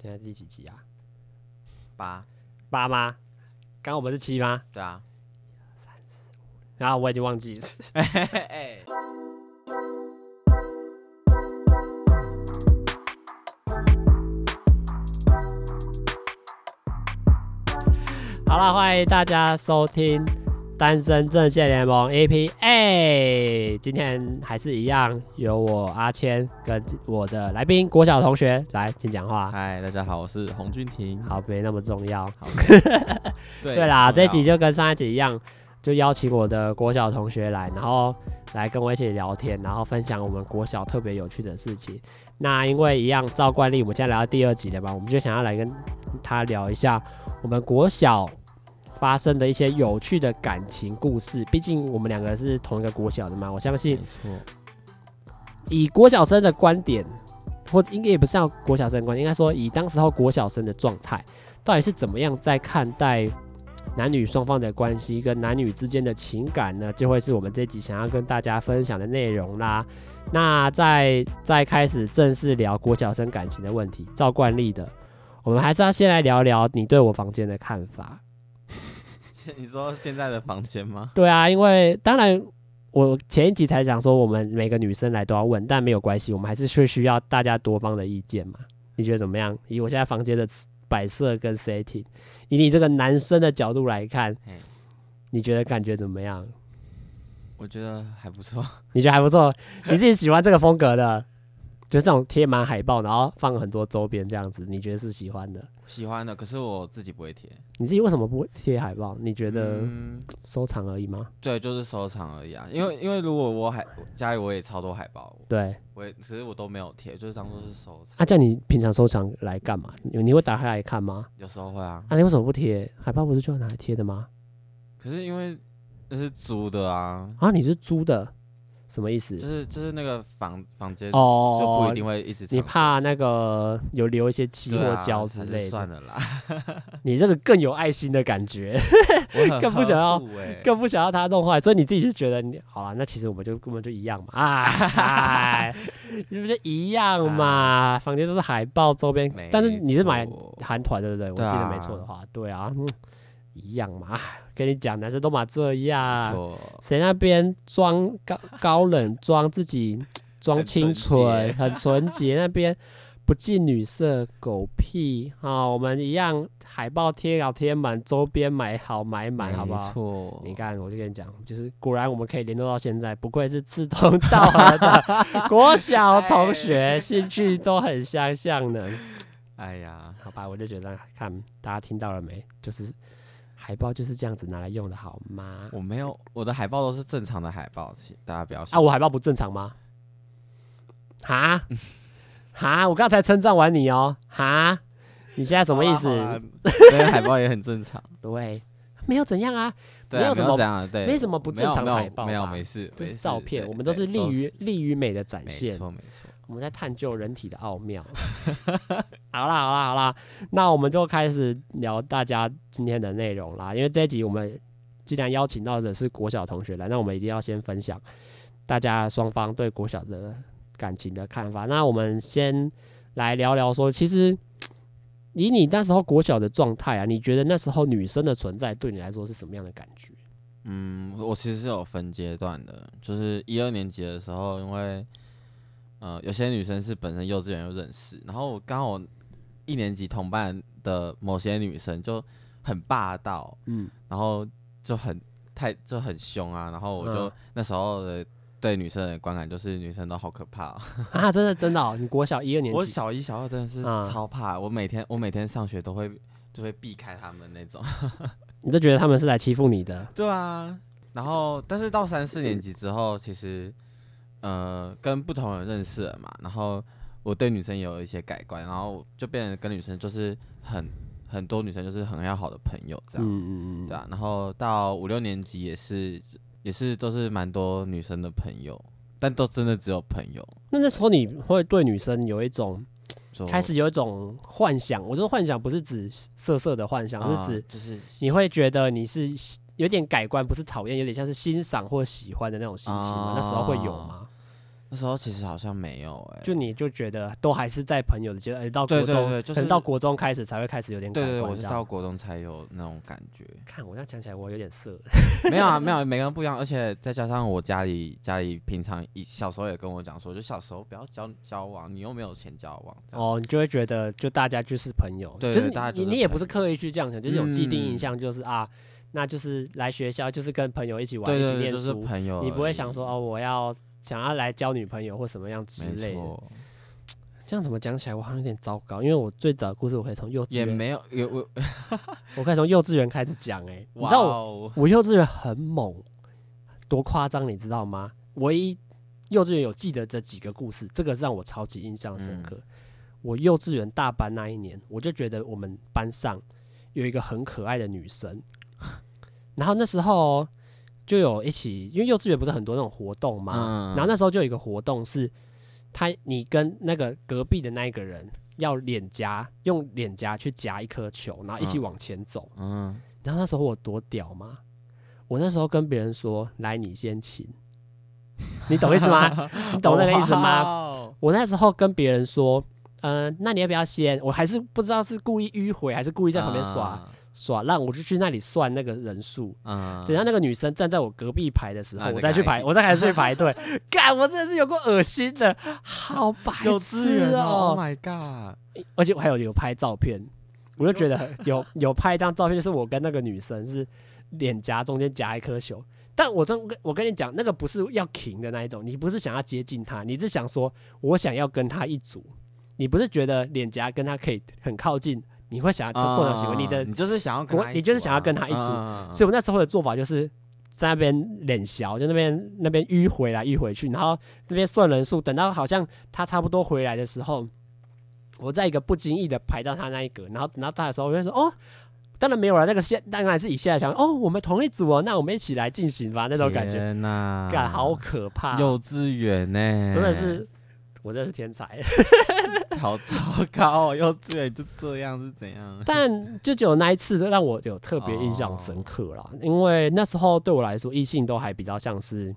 现在第几集啊？八八吗？刚刚我们是七吗？对啊，三四五，然后我已经忘记了。欸、好了，欢迎大家收听。单身阵线联盟 EPA，今天还是一样，由我阿谦跟我的来宾国小同学来请讲话。嗨，大家好，我是洪俊廷。好，没那么重要。好 对，对啦，这一集就跟上一集一样，就邀请我的国小同学来，然后来跟我一起聊天，然后分享我们国小特别有趣的事情。那因为一样照惯例，我们现在来到第二集了嘛，我们就想要来跟他聊一下我们国小。发生的一些有趣的感情故事，毕竟我们两个是同一个国小的嘛，我相信。没错。以国小生的观点，或应该也不是要国小生的观点，应该说以当时候国小生的状态，到底是怎么样在看待男女双方的关系跟男女之间的情感呢？就会是我们这集想要跟大家分享的内容啦。那在在开始正式聊国小生感情的问题，照惯例的，我们还是要先来聊聊你对我房间的看法。你说现在的房间吗？对啊，因为当然我前一集才讲说我们每个女生来都要问，但没有关系，我们还是需需要大家多方的意见嘛。你觉得怎么样？以我现在房间的摆设跟 setting，以你这个男生的角度来看，你觉得感觉怎么样？我觉得还不错。你觉得还不错？你自己喜欢这个风格的？就是这种贴满海报，然后放很多周边这样子，你觉得是喜欢的？喜欢的，可是我自己不会贴。你自己为什么不会贴海报？你觉得收藏而已吗？嗯，对，就是收藏而已啊。因为因为如果我海家里我也超多海报，对，我也其实我都没有贴，就是当做是收藏。那叫你平常收藏来干嘛？你你会打开来看吗？有时候会啊。那你为什么不贴海报？不是就要拿来贴的吗？可是因为那是租的啊。啊，你是租的？什么意思？就是就是那个房房间哦，就不一定会一直。你怕那个有留一些漆或胶之类的？啊、算了啦。你这个更有爱心的感觉，更不想要，更不想要它弄坏。所以你自己是觉得你好了，那其实我们就根本就一样嘛。哎，是不是一样嘛？啊、房间都是海报周边，但是你是买韩团对不对？我记得没错的话，对啊。对啊一样嘛，跟你讲，男生都嘛这样，谁那边装高高冷，装自己 装清纯，很纯洁，那边不近女色，狗屁啊！我们一样，海报贴好贴满，周边买好买满，好不好？没错，你看，我就跟你讲，就是果然我们可以联络到现在，不愧是志同道合的 国小同学，兴趣都很相像呢。哎呀，好吧，我就觉得看大家听到了没，就是。海报就是这样子拿来用的，好吗？我没有，我的海报都是正常的海报，请大家不要啊！我海报不正常吗？哈？哈？我刚才称赞完你哦，哈？你现在什么意思？那个海报也很正常，对，没有怎样啊，没有什么对，没什么不正常的海报，没有，没事，就是照片，我们都是利于利于美的展现，没错，没错。我们在探究人体的奥妙。好啦，好啦，好啦，那我们就开始聊大家今天的内容啦。因为这一集我们既然邀请到的是国小同学来，那我们一定要先分享大家双方对国小的感情的看法。那我们先来聊聊说，其实以你那时候国小的状态啊，你觉得那时候女生的存在对你来说是什么样的感觉？嗯，我其实是有分阶段的，就是一二年级的时候，因为。呃，有些女生是本身幼稚园就认识，然后刚好一年级同班的某些女生就很霸道，嗯，然后就很太就很凶啊，然后我就、嗯、那时候的对女生的观感就是女生都好可怕 啊，真的真的、哦，你国小一二年级，我小一小二真的是超怕，嗯、我每天我每天上学都会就会避开他们那种，你都觉得他们是来欺负你的？对啊，然后但是到三四年级之后，其实。呃，跟不同人认识了嘛，然后我对女生也有一些改观，然后就变成跟女生就是很很多女生就是很要好的朋友这样，嗯嗯嗯，对啊，然后到五六年级也是也是都是蛮多女生的朋友，但都真的只有朋友。那那时候你会对女生有一种开始有一种幻想，我说幻想不是指色色的幻想，啊、是指就是你会觉得你是有点改观，不是讨厌，有点像是欣赏或喜欢的那种心情那时候会有吗？那时候其实好像没有哎、欸，就你就觉得都还是在朋友的阶段，欸、到国中，对对对就是、可能到国中开始才会开始有点感觉。对，对对，我是到国中才有那种感觉。看我这样讲起来，我有点色。没有啊，没有，每个人不一样，而且再加上我家里家里平常一小时候也跟我讲说，就小时候不要交交往，你又没有钱交往。哦，你就会觉得就大家就是朋友，对，就是你你也不是刻意去这样想，就是有既定印象，就是、嗯、啊，那就是来学校就是跟朋友一起玩，对对对一起念书，就是朋友，你不会想说哦，我要。想要来交女朋友或什么样之类的，这样怎么讲起来我好像有点糟糕，因为我最早的故事我可以从幼稚园，也没有有我，我可以从幼稚园开始讲哎、欸，你知道我我幼稚园很猛，多夸张你知道吗？唯一幼稚园有记得的几个故事，这个让我超级印象深刻。嗯、我幼稚园大班那一年，我就觉得我们班上有一个很可爱的女生，然后那时候。就有一起，因为幼稚园不是很多那种活动嘛，嗯、然后那时候就有一个活动是，他你跟那个隔壁的那一个人要脸颊用脸颊去夹一颗球，然后一起往前走。嗯，然后那时候我多屌吗？我那时候跟别人说：“来，你先请。”你懂意思吗？你懂那个意思吗？哦、我那时候跟别人说：“嗯、呃，那你要不要先？”我还是不知道是故意迂回还是故意在旁边耍。嗯耍烂，我就去那里算那个人数。嗯，等下那个女生站在我隔壁排的时候，我再去排，我再开始去排队。干，我真的是有够恶心的，好白痴哦！Oh my god！而且我还有有拍照片，我就觉得 有有拍一张照片，就是我跟那个女生是脸颊中间夹一颗球。但我真我跟你讲，那个不是要停的那一种，你不是想要接近她，你是想说我想要跟她一组，你不是觉得脸颊跟她可以很靠近。你会想要做这种行为，你的你就是想要跟他，你就是想要跟他一组，所以我那时候的做法就是在那边脸小，就那边那边迂回来迂回去，然后那边算人数，等到好像他差不多回来的时候，我在一个不经意的排到他那一格，然后等到他的时候，我就说哦，当然没有了，那个现当然是以现在想哦，我们同一组哦，那我们一起来进行吧，那种感觉，感好可怕，幼稚园呢，真的是。我真是天才，好糟糕哦！幼稚园就这样是怎样？但就只有那一次，让我有特别印象深刻啦。Oh. 因为那时候对我来说，异性都还比较像是，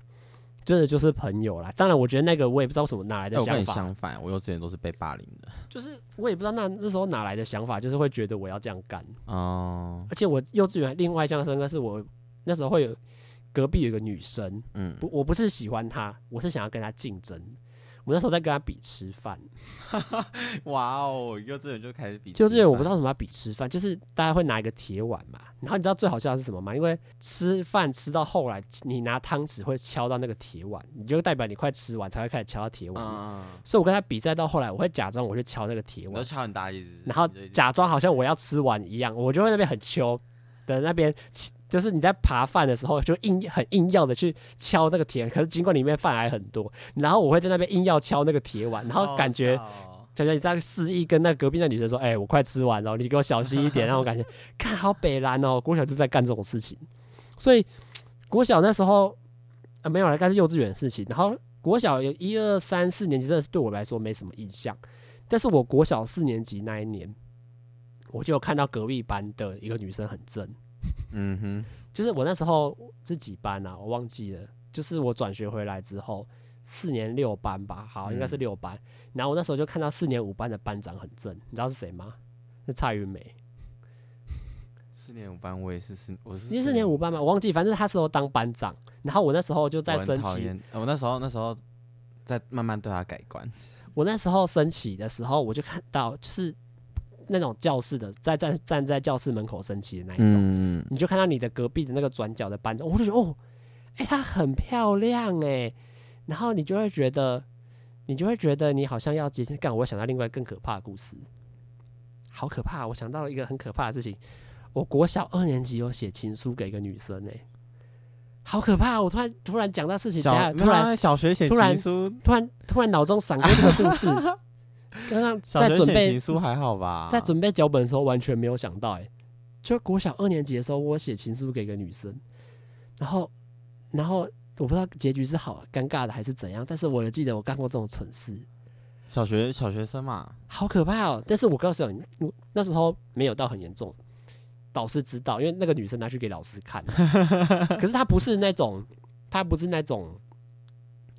真的就是朋友啦。当然，我觉得那个我也不知道什么哪来的想法。相反，我幼稚园都是被霸凌的。就是我也不知道那那时候哪来的想法，就是会觉得我要这样干哦。Oh. 而且我幼稚园另外一项深刻是我那时候会有隔壁有一个女生，嗯，不，我不是喜欢她，我是想要跟她竞争。我那时候在跟他比吃饭，哇哦！幼稚园就开始比，幼稚园我不知道什么要比吃饭，就是大家会拿一个铁碗嘛，然后你知道最好笑的是什么吗？因为吃饭吃到后来，你拿汤匙会敲到那个铁碗，你就代表你快吃完才会开始敲到铁碗。嗯，所以我跟他比赛到后来，我会假装我去敲那个铁碗，敲很大意思，然后假装好像我要吃完一样，我就会那边很秋的那边。就是你在扒饭的时候，就硬很硬要的去敲那个铁，可是尽管里面饭还很多，然后我会在那边硬要敲那个铁碗，然后感觉，感觉你在示意跟那隔壁那女生说：“哎、欸，我快吃完了，你给我小心一点。”然后我感觉，看好北兰哦，国小就在干这种事情，所以国小那时候啊没有了，该是幼稚园的事情。然后国小有一二三四年级，真的是对我来说没什么印象，但是我国小四年级那一年，我就有看到隔壁班的一个女生很正。嗯哼，就是我那时候是几班啊？我忘记了。就是我转学回来之后，四年六班吧，好，应该是六班。嗯、然后我那时候就看到四年五班的班长很正，你知道是谁吗？是蔡云梅。四年五班，我也是四，我是你四年五班吗？我忘记，反正他时候当班长。然后我那时候就在升旗，我那时候那时候在慢慢对他改观。我那时候升旗的时候，我就看到是。那种教室的，在站站在教室门口升旗的那一种，嗯、你就看到你的隔壁的那个转角的班长，我就觉得哦，哎、欸，她很漂亮哎，然后你就会觉得，你就会觉得你好像要接近干，我想到另外更可怕的故事，好可怕！我想到了一个很可怕的事情，我国小二年级有写情书给一个女生哎，好可怕！我突然突然讲到事情，小等下突然小学写情书，突然突然脑中闪过这个故事。刚刚在准备情书还好吧？在准备脚本的时候完全没有想到，哎，就国小二年级的时候，我写情书给一个女生，然后，然后我不知道结局是好尴尬的还是怎样，但是我记得我干过这种蠢事。小学小学生嘛，好可怕哦！但是我告诉你，那时候没有到很严重，导师知道，因为那个女生拿去给老师看，可是她不是那种，她不是那种。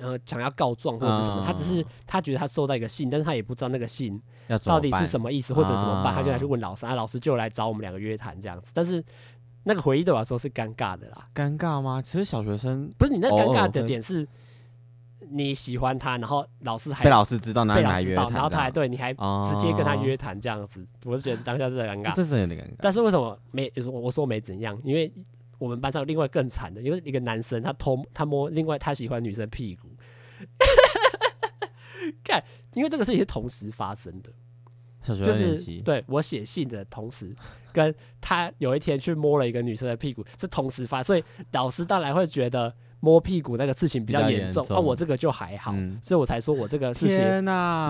呃想要告状或者什么，他只是他觉得他收到一个信，但是他也不知道那个信到底是什么意思或者怎么办，他就来去问老师，啊，老师就来找我们两个约谈这样子。但是那个回忆对我来说是尴尬的啦。尴尬吗？其实小学生不是你那尴尬的点是。你喜欢他，然后老师还被老师知道，被老师知道，然后他还对你还直接跟他约谈这样子，哦、我是觉得当下是很尴尬，这是有点尴尬。但是为什么没？我说没怎样，因为我们班上另外更惨的，因为一个男生他偷他摸另外他喜欢女生屁股，看，因为这个事情是同时发生的，就是对我写信的同时，跟他有一天去摸了一个女生的屁股是同时发，所以老师当然会觉得。摸屁股那个事情比较严重，啊，我这个就还好，嗯，所以我才说我这个事情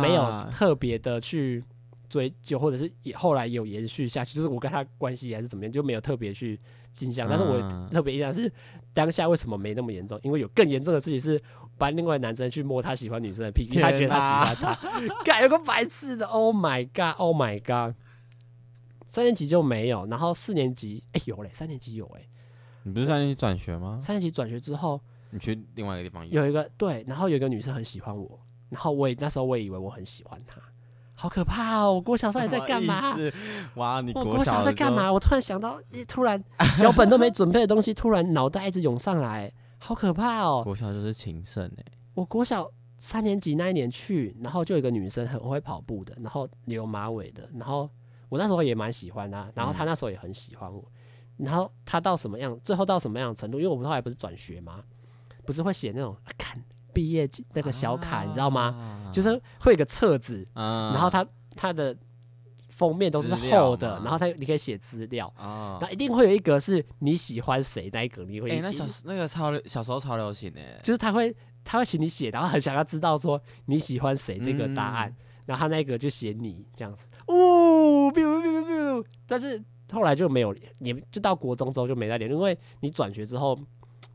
没有特别的去追究，或者是也后来有延续下去，就是我跟他关系还是怎么样，就没有特别去印象。但是我特别印象是当下为什么没那么严重，因为有更严重的事情是班另外男生去摸他喜欢女生的屁股，他觉得他喜欢他，干有个白痴的，Oh my God，Oh my God，三年级就没有，然后四年级哎、欸、有嘞，三年级有哎。你不是三年级转学吗？三年级转学之后，你去另外一个地方有一个对，然后有一个女生很喜欢我，然后我也那时候我也以为我很喜欢她，好可怕哦！我国小时候在干嘛？哇，你国小，我国小在干嘛？我突然想到，突然 脚本都没准备的东西，突然脑袋一直涌上来，好可怕哦！国小就是情圣哎！我国小三年级那一年去，然后就有一个女生很会跑步的，然后留马尾的，然后我那时候也蛮喜欢她，然后她那时候也很喜欢我。嗯然后她到什么样，最后到什么样的程度？因为我们后来不是转学吗？不是会写那种看毕业那个小卡，啊、你知道吗？就是会有一个册子，啊、然后它它的封面都是厚的，然后它你可以写资料，啊、然后一定会有一格是你喜欢谁那一格，你会哎、欸，那小那个超小时候超流行的，就是他会他会请你写，然后很想要知道说你喜欢谁这个答案，嗯、然后他那一格就写你这样子，呜，但是。后来就没有，也就到国中之后就没再连，因为你转学之后，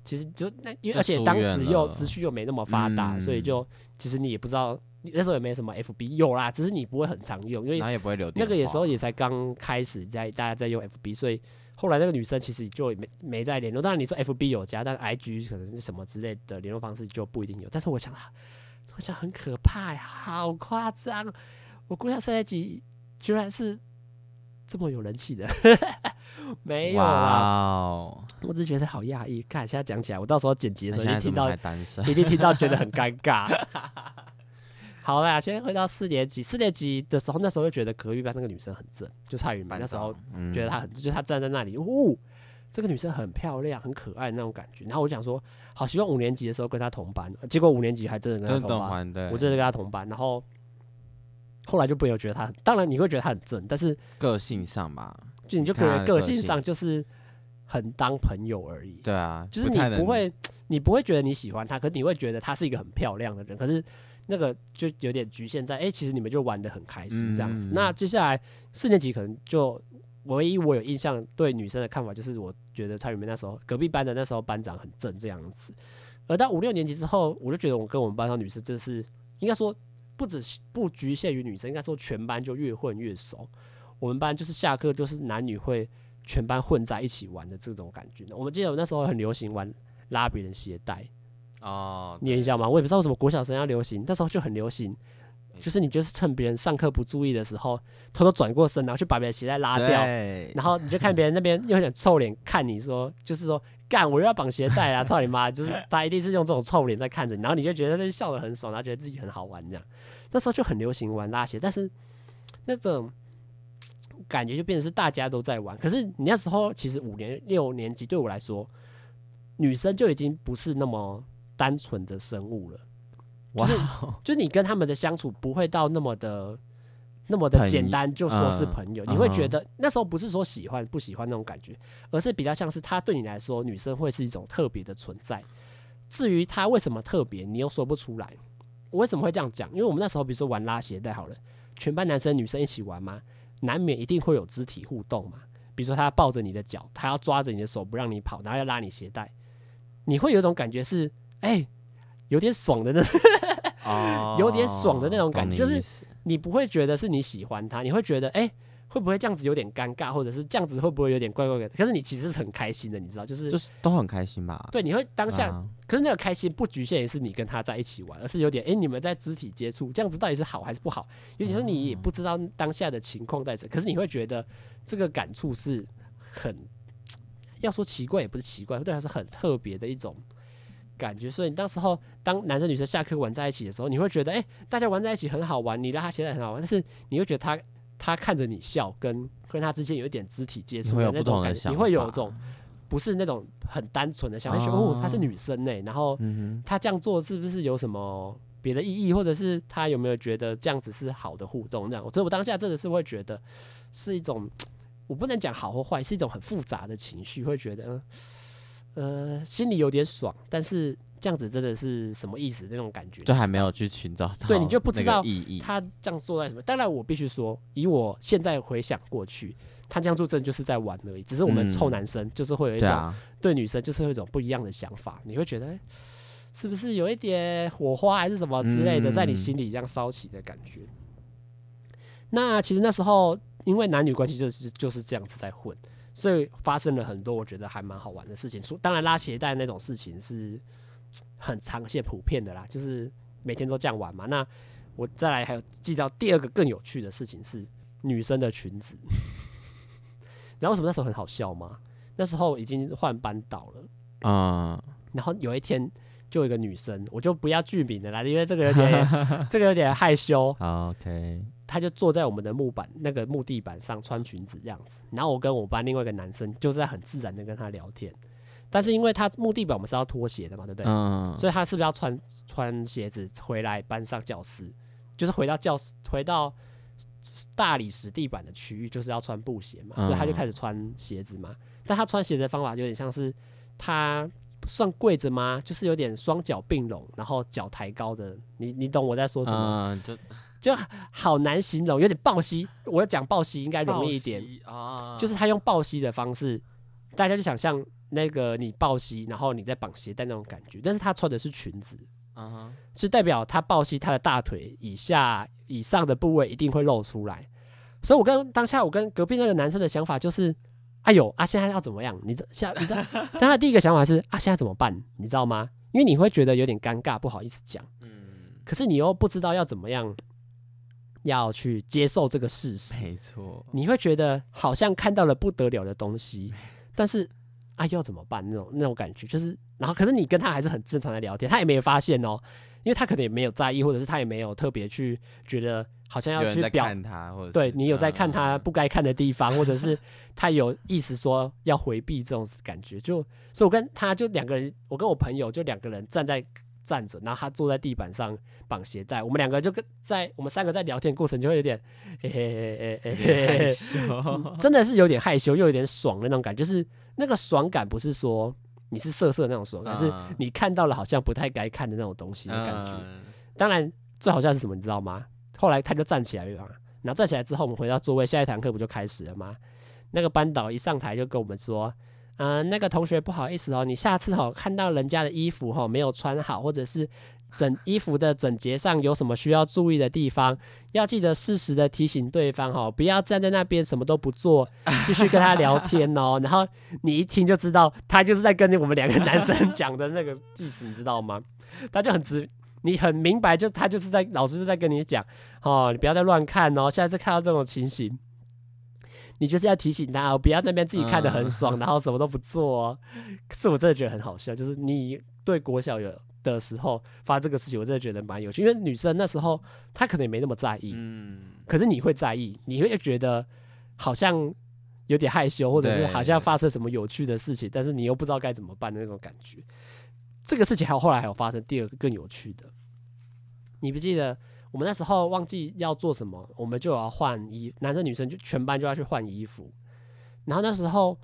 其实就那，因为而且当时又资讯又没那么发达，嗯、所以就其实你也不知道，那时候也没什么 FB，有啦，只是你不会很常用，因为也不会留那个有时候也才刚开始在大家在用 FB，所以后来那个女生其实就没没再联络。当然你说 FB 有加，但 IG 可能是什么之类的联络方式就不一定有。但是我想啊，我想很可怕呀，好夸张，我估下三年级居然是。这么有人气的，没有我只是觉得好讶异。看现在讲起来，我到时候剪辑的时候一定听到，一定听到觉得很尴尬。好啦，先回到四年级。四年级的时候，那时候就觉得隔壁班那个女生很正，就蔡云班。那时候觉得她很正，就她站在那里，呜，这个女生很漂亮，很可爱那种感觉。然后我就想说，好希望五年级的时候跟她同班。结果五年级还真的跟她同班，我真的跟她同班。然后。后来就不有觉得他，当然你会觉得他很正，但是个性上吧，就你就觉得个性上就是很当朋友而已。对啊，就是你不会，你不会觉得你喜欢他，可是你会觉得他是一个很漂亮的人。可是那个就有点局限在，哎、欸，其实你们就玩的很开心这样子。嗯、那接下来四年级可能就唯一我有印象对女生的看法，就是我觉得蔡宇梅那时候隔壁班的那时候班长很正这样子。而到五六年级之后，我就觉得我跟我们班上女生就是应该说。不只不局限于女生，应该说全班就越混越熟。我们班就是下课就是男女会全班混在一起玩的这种感觉。我们记得我那时候很流行玩拉别人鞋带哦，你有印象吗？我也不知道为什么国小生要流行，那时候就很流行，就是你就是趁别人上课不注意的时候，偷偷转过身，然后去把别人鞋带拉掉，然后你就看别人那边又想臭脸看你说，就是说。干！我又要绑鞋带啊！操你妈！就是他一定是用这种臭脸在看着你，然后你就觉得那笑得很爽，然后觉得自己很好玩这样。那时候就很流行玩拉鞋，但是那种感觉就变成是大家都在玩。可是你那时候其实五年六年级对我来说，女生就已经不是那么单纯的生物了。就是就你跟他们的相处不会到那么的。那么的简单就说是朋友，你会觉得那时候不是说喜欢不喜欢那种感觉，而是比较像是他对你来说，女生会是一种特别的存在。至于他为什么特别，你又说不出来。我为什么会这样讲？因为我们那时候比如说玩拉鞋带好了，全班男生女生一起玩嘛，难免一定会有肢体互动嘛。比如说他要抱着你的脚，他要抓着你的手不让你跑，然后要拉你鞋带，你会有一种感觉是，哎，有点爽的那种，有点爽的那种感觉，就是。你不会觉得是你喜欢他，你会觉得哎、欸，会不会这样子有点尴尬，或者是这样子会不会有点怪怪的？可是你其实是很开心的，你知道，就是就是都很开心吧？对，你会当下，啊、可是那个开心不局限于是你跟他在一起玩，而是有点哎、欸，你们在肢体接触，这样子到底是好还是不好？尤其是你也不知道当下的情况在这，可是你会觉得这个感触是很要说奇怪也不是奇怪，对，还是很特别的一种感觉。所以你当时候当男生女生下课玩在一起的时候，你会觉得哎、欸，大家玩在一起很好玩，你拉他鞋带很好玩，但是你会觉得他。他看着你笑，跟跟他之间有一点肢体接触的那种感觉，你会有一种不是那种很单纯的想法，哦，哦，她是女生呢，然后他这样做是不是有什么别的意义，或者是他有没有觉得这样子是好的互动？这样，所以我当下真的是会觉得是一种，我不能讲好或坏，是一种很复杂的情绪，会觉得，呃，心里有点爽，但是。这样子真的是什么意思？那种感觉，就还没有去寻找到，对，你就不知道意义。他这样做在什么？当然，我必须说，以我现在回想过去，他这样做真的就是在玩而已。只是我们臭男生就是会有一种对女生就是会有一种不一样的想法。你会觉得，是不是有一点火花还是什么之类的，在你心里这样烧起的感觉？那其实那时候，因为男女关系就是就是这样子在混，所以发生了很多我觉得还蛮好玩的事情。当然，拉鞋带那种事情是。很常见、普遍的啦，就是每天都这样玩嘛。那我再来还有记到第二个更有趣的事情是女生的裙子。你知道为什么那时候很好笑吗？那时候已经换班导了，嗯，然后有一天就有一个女生，我就不要剧名的啦，因为这个有点 这个有点害羞。OK，她就坐在我们的木板那个木地板上穿裙子这样子，然后我跟我班另外一个男生就在很自然的跟他聊天。但是因为他木地板我们是要脱鞋的嘛，对不对？嗯。所以他是不是要穿穿鞋子回来班上教室？就是回到教室，回到大理石地板的区域，就是要穿布鞋嘛。所以他就开始穿鞋子嘛。但他穿鞋子的方法有点像是他算跪着吗？就是有点双脚并拢，然后脚抬高的。你你懂我在说什么？就就好难形容，有点抱膝。我要讲抱膝应该容易一点啊。就是他用抱膝的方式，大家就想象。那个你抱膝，然后你在绑鞋带那种感觉，但是他穿的是裙子，嗯，是代表他抱膝，他的大腿以下以上的部位一定会露出来。所以我跟当下我跟隔壁那个男生的想法就是，哎呦啊，现在要怎么样？你这现在你知道？但他第一个想法是啊，现在怎么办？你知道吗？因为你会觉得有点尴尬，不好意思讲，嗯，可是你又不知道要怎么样要去接受这个事实，没错，你会觉得好像看到了不得了的东西，但是。啊，要怎么办？那种那种感觉就是，然后可是你跟他还是很正常的聊天，他也没有发现哦，因为他可能也没有在意，或者是他也没有特别去觉得好像要去表看他，或者对你有在看他不该看的地方，嗯、或者是他有意思说要回避这种感觉，就所以我跟他就两个人，我跟我朋友就两个人站在站着，然后他坐在地板上绑鞋带，我们两个就跟在我们三个在聊天过程就会有点嘿嘿嘿嘿嘿嘿，真的是有点害羞又有点爽的那种感觉，就是。那个爽感不是说你是色色的那种爽感，是你看到了好像不太该看的那种东西的感觉。当然，最好笑是什么，你知道吗？后来他就站起来了嘛，然后站起来之后，我们回到座位，下一堂课不就开始了吗？那个班导一上台就跟我们说：“嗯、呃，那个同学不好意思哦，你下次哦看到人家的衣服哦没有穿好，或者是。”整衣服的整洁上有什么需要注意的地方？要记得适时的提醒对方哦，不要站在那边什么都不做，继续跟他聊天哦。然后你一听就知道，他就是在跟我们两个男生讲的那个意思，你知道吗？他就很直，你很明白，就他就是在老师是在跟你讲哦，你不要再乱看哦。下次看到这种情形，你就是要提醒他哦，不要那边自己看的很 爽，然后什么都不做哦。可是我真的觉得很好笑，就是你对国小有。的时候发这个事情，我真的觉得蛮有趣，因为女生那时候她可能也没那么在意，嗯，可是你会在意，你会觉得好像有点害羞，或者是好像发生什么有趣的事情，但是你又不知道该怎么办的那种感觉。这个事情还有后来还有发生第二个更有趣的，你不记得我们那时候忘记要做什么，我们就要换衣，男生女生就全班就要去换衣服，然后那时候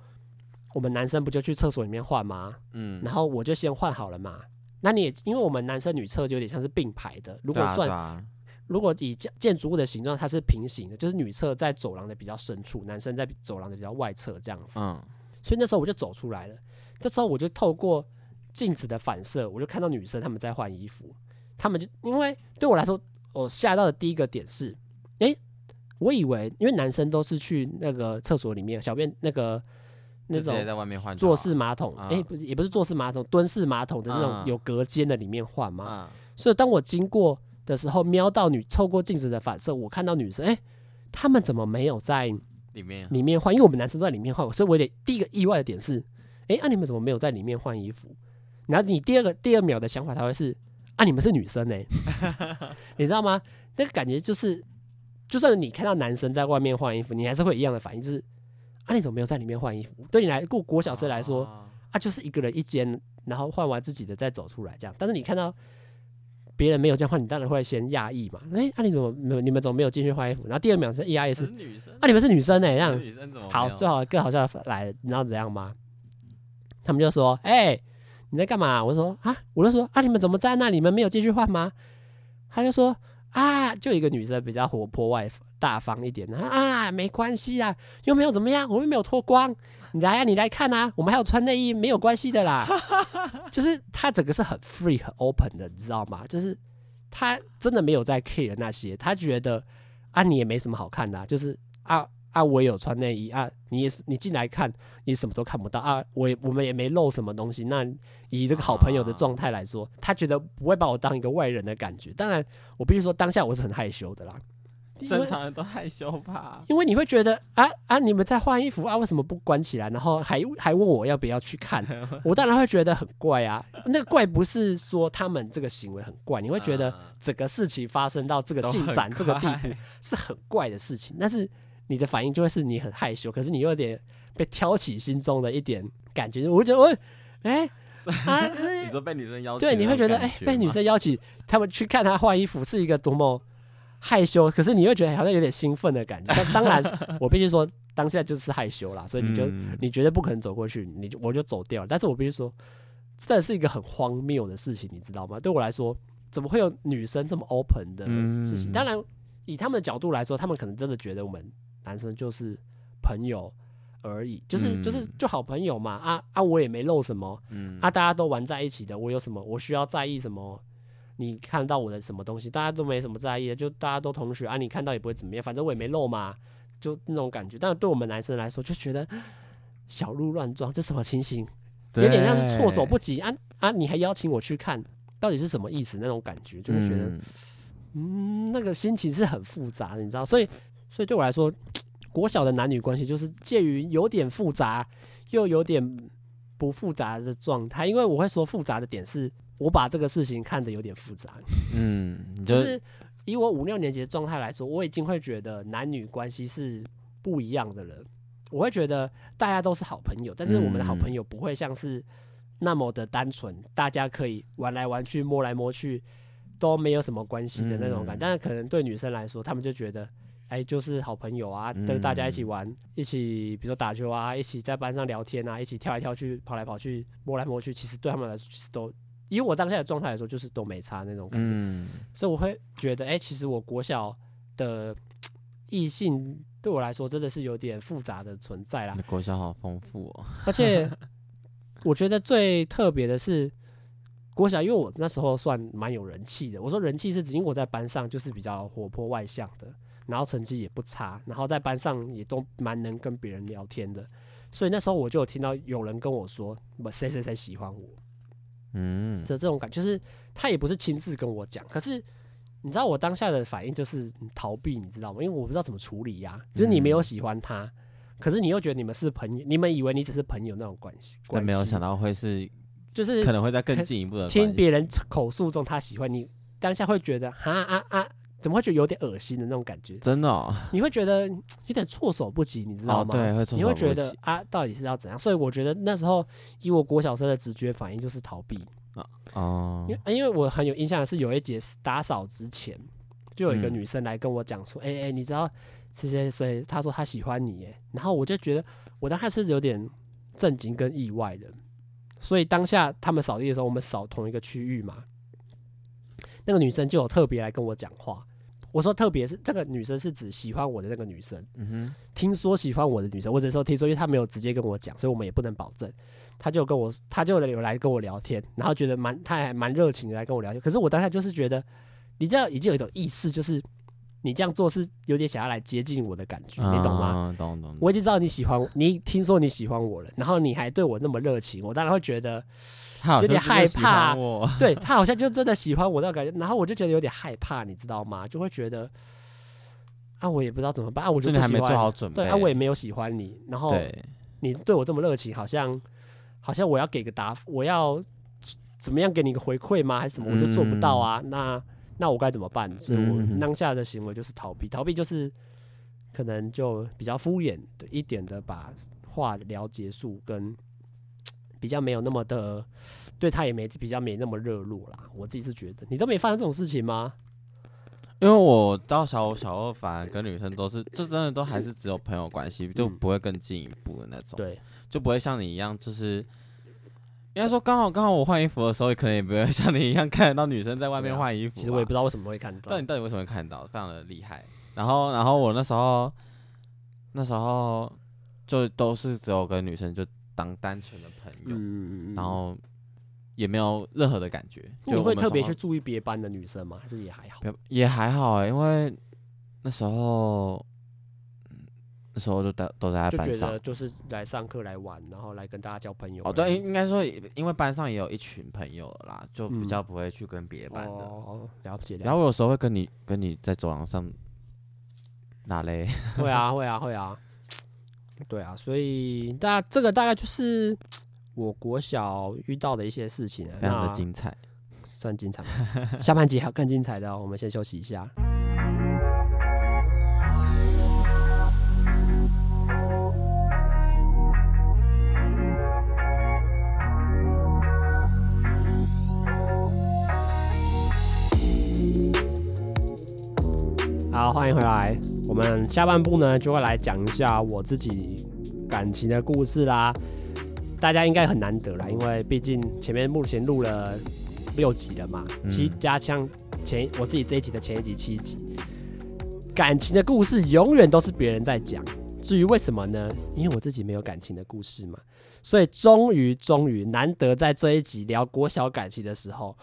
我们男生不就去厕所里面换吗？嗯，然后我就先换好了嘛。那你也因为我们男生女厕就有点像是并排的，如果算，如果以建建筑物的形状，它是平行的，就是女厕在走廊的比较深处，男生在走廊的比较外侧这样子。嗯，所以那时候我就走出来了，这时候我就透过镜子的反射，我就看到女生他们在换衣服，他们就因为对我来说，我吓到的第一个点是，诶，我以为因为男生都是去那个厕所里面小便那个那种在外面换坐式马桶，哎、嗯，不是也不是坐式马桶，蹲式马桶的那种有隔间的里面换嘛。嗯，所以当我经过的时候，瞄到女透过镜子的反射，我看到女生，哎、他们怎么没有在里面里面换？因为我们男生都在里面换，所以我得第一个意外的点是，哎、啊你们怎么没有在里面换衣服？然后你第二个第二秒的想法才会是，啊你们是女生呢、欸，你知道吗？那个感觉就是，就算你看到男生在外面换衣服，你还是会一样的反应，就是啊你怎么没有在里面换衣服？对你来过国小生来说，啊啊就是一个人一间，然后换完自己的再走出来这样。但是你看到别人没有这样换，你当然会先讶异嘛。哎、啊你怎么没有？你们怎么没有进去换衣服？然后第二秒是讶异是是女生啊你们是女生呢、欸？这样女生怎么好，最好更好笑的来了，你知道怎样吗？他们就说：“哎、欸，你在干嘛？”我说：“啊，我就说啊，你们怎么在那？你们没有继续换吗？”他就说：“啊，就一个女生比较活泼外大方一点的啊，没关系啊，又没有怎么样，我们没有脱光，你来啊，你来看啊，我们还有穿内衣，没有关系的啦。”就是他整个是很 free 很 open 的，你知道吗？就是他真的没有在 care 那些，他觉得啊，你也没什么好看的、啊，就是啊。啊，我也有穿内衣啊，你也是，你进来看，你什么都看不到啊，我也我们也没露什么东西。那以这个好朋友的状态来说，他觉得不会把我当一个外人的感觉。当然，我必须说当下我是很害羞的啦。正常人都害羞吧？因为你会觉得啊啊，你们在换衣服啊，为什么不关起来？然后还还问我要不要去看？我当然会觉得很怪啊。那个怪不是说他们这个行为很怪，你会觉得整个事情发生到这个进展这个地步是很怪的事情，但是。你的反应就会是你很害羞，可是你又有点被挑起心中的一点感觉，我会觉得我哎、欸、啊，你说被女生邀请，对，你会觉得哎、欸、被女生邀请他们去看她换衣服是一个多么害羞，可是你会觉得好像有点兴奋的感觉。但是当然，我必须说当下就是害羞啦，所以你就、嗯、你绝对不可能走过去，你就我就走掉了。但是我必须说，真的是一个很荒谬的事情，你知道吗？对我来说，怎么会有女生这么 open 的事情？嗯、当然，以他们的角度来说，他们可能真的觉得我们。男生就是朋友而已，就是就是就好朋友嘛，啊啊，我也没漏什么，嗯，啊，大家都玩在一起的，我有什么我需要在意什么？你看到我的什么东西，大家都没什么在意的，就大家都同学啊，你看到也不会怎么样，反正我也没漏嘛，就那种感觉。但是对我们男生来说，就觉得小鹿乱撞，这什么情形？有点像是措手不及啊啊！你还邀请我去看，到底是什么意思？那种感觉就会觉得，嗯，嗯，那个心情是很复杂的，你知道，所以。所以对我来说，国小的男女关系就是介于有点复杂又有点不复杂的状态。因为我会说复杂的点是，我把这个事情看得有点复杂。嗯，就是以我五六年级的状态来说，我已经会觉得男女关系是不一样的了。我会觉得大家都是好朋友，但是我们的好朋友不会像是那么的单纯，大家可以玩来玩去、摸来摸去都没有什么关系的那种感觉。但是可能对女生来说，他们就觉得。哎，就是好朋友啊，跟大家一起玩，一起比如说打球啊，一起在班上聊天啊，一起跳来跳去，跑来跑去，摸来摸去，其实对他们来说，其实都以我当下的状态来说，就是都没差那种感觉。嗯，所以我会觉得，哎，其实我国小的异性对我来说真的是有点复杂的存在啦。国小好丰富哦，而且我觉得最特别的是国小，因为我那时候算蛮有人气的。我说人气是指因为我在班上就是比较活泼外向的。然后成绩也不差，然后在班上也都蛮能跟别人聊天的，所以那时候我就有听到有人跟我说，不，谁谁谁喜欢我，嗯，这这种感觉，就是他也不是亲自跟我讲，可是你知道我当下的反应就是逃避，你知道吗？因为我不知道怎么处理呀、啊，就是你没有喜欢他，可是你又觉得你们是朋友，你们以为你只是朋友那种关系，但没有想到会是，就是可能会在更进一步的听别人口述中他喜欢你，当下会觉得啊啊啊。怎么会觉得有点恶心的那种感觉？真的、哦，你会觉得 有点措手不及，你知道吗？哦、对，会措手不及。你会觉得啊，到底是要怎样？所以我觉得那时候以我国小生的直觉反应就是逃避啊。哦，因为因为我很有印象的是有一节打扫之前，就有一个女生来跟我讲说：“哎、嗯、哎、欸欸，你知道谁谁谁？她说她喜欢你。”哎，然后我就觉得我当时是有点震惊跟意外的。所以当下他们扫地的时候，我们扫同一个区域嘛，那个女生就有特别来跟我讲话。我说，特别是这个女生是指喜欢我的那个女生。嗯哼，听说喜欢我的女生，我只是说听说，因为她没有直接跟我讲，所以我们也不能保证。她就跟我，她就有来跟我聊天，然后觉得蛮，她还蛮热情的来跟我聊天。可是我当下就是觉得，你知道，已经有一种意识，就是你这样做是有点想要来接近我的感觉，嗯、你懂吗？懂懂。我已经知道你喜欢我，你听说你喜欢我了，然后你还对我那么热情，我当然会觉得有点害怕。对他好像就真的喜欢我那种感觉，然后我就觉得有点害怕，你知道吗？就会觉得啊，我也不知道怎么办啊，我就不喜欢，还没做好准备，对啊，我也没有喜欢你，然后你对我这么热情，好像好像我要给个答，我要怎么样给你个回馈吗？还是什么？我就做不到啊，嗯、那。那我该怎么办？所以我当下的行为就是逃避，逃避就是可能就比较敷衍的一点的把话聊结束，跟比较没有那么的对他也没比较没那么热络啦。我自己是觉得，你都没发生这种事情吗？因为我到小五、小二，反而跟女生都是，这真的都还是只有朋友关系，就不会更进一步的那种。对，就不会像你一样，就是。应该说，刚好刚好我换衣服的时候，也可能也不会 像你一样看得到女生在外面换衣服。其实我也不知道为什么会看到。但你到底为什么会看到？非常的厉害。然后，然后我那时候那时候就都是只有跟女生就当单纯的朋友，嗯、然后也没有任何的感觉。就你会特别去注意别班的女生吗？还是也还好？也还好哎、欸，因为那时候。那时候就都都在班上，就就是来上课来玩，然后来跟大家交朋友。哦，对，应该说，因为班上也有一群朋友了啦，就比较不会去跟别班的。嗯、哦，了解。然后我有时候会跟你跟你在走廊上哪嘞？会啊，会啊，会啊。对啊，所以大家这个大概就是 我国小遇到的一些事情，非常的精彩，算精彩。下半集还有更精彩的哦，我们先休息一下。好，欢迎回来。我们下半部呢，就会来讲一下我自己感情的故事啦。大家应该很难得啦，因为毕竟前面目前录了六集了嘛，七加上前我自己这一集的前一集七集，感情的故事永远都是别人在讲。至于为什么呢？因为我自己没有感情的故事嘛。所以终于终于难得在这一集聊国小感情的时候。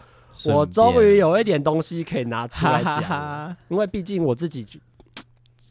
我终于有一点东西可以拿出来讲，因为毕竟我自己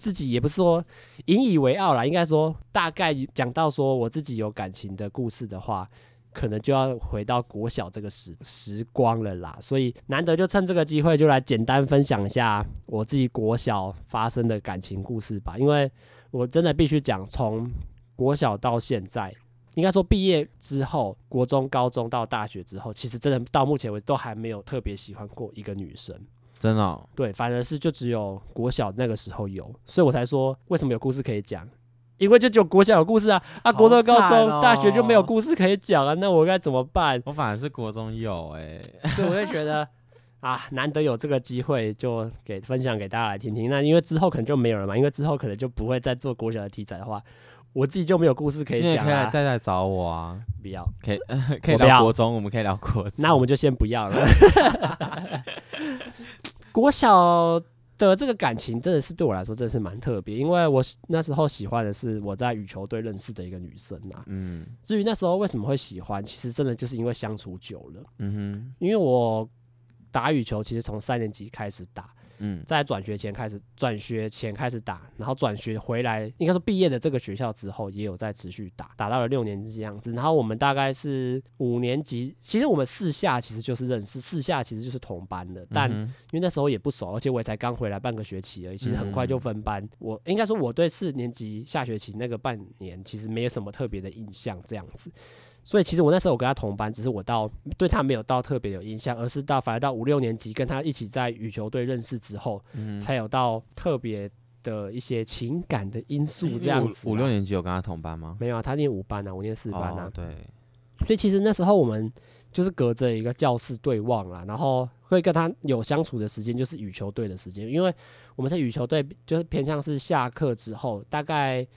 自己也不是说引以为傲啦，应该说大概讲到说我自己有感情的故事的话，可能就要回到国小这个时时光了啦。所以难得就趁这个机会，就来简单分享一下我自己国小发生的感情故事吧。因为我真的必须讲，从国小到现在。应该说，毕业之后，国中、高中到大学之后，其实真的到目前为止都还没有特别喜欢过一个女生。真的哦？对，反而是就只有国小那个时候有，所以我才说为什么有故事可以讲，因为就只有国小有故事啊啊，国中、高中、大学就没有故事可以讲啊，那我该怎么办？我反而是国中有哎，所以我就觉得啊，难得有这个机会，就给分享给大家来听听。那因为之后可能就没有了嘛，因为之后可能就不会再做国小的题材的话。我自己就没有故事可以讲，你也可以再来找我啊！不要，可以 可以聊国中，我们可以聊国中。那我们就先不要了。国小的这个感情真的是对我来说真的是蛮特别，因为我那时候喜欢的是我在羽球队认识的一个女生啊。嗯。至于那时候为什么会喜欢，其实真的就是因为相处久了。嗯哼。因为我打羽球其实从三年级开始打。嗯，在转学前开始，转学前开始打，然后转学回来，应该说毕业的这个学校之后，也有在持续打，打到了六年级这样子。然后我们大概是五年级，其实我们四下其实就是认识，四下其实就是同班的，但因为那时候也不熟，而且我也才刚回来半个学期而已，其实很快就分班。我应该说我对四年级下学期那个半年其实没有什么特别的印象，这样子。所以其实我那时候我跟他同班，只是我到对他没有到特别有印象，而是到反而到五六年级跟他一起在羽球队认识之后，嗯、才有到特别的一些情感的因素这样子。五六年级有跟他同班吗？没有啊，他念五班啊，我念四班啊。哦、对。所以其实那时候我们就是隔着一个教室对望啦，然后会跟他有相处的时间就是羽球队的时间，因为我们在羽球队就是偏向是下课之后大概。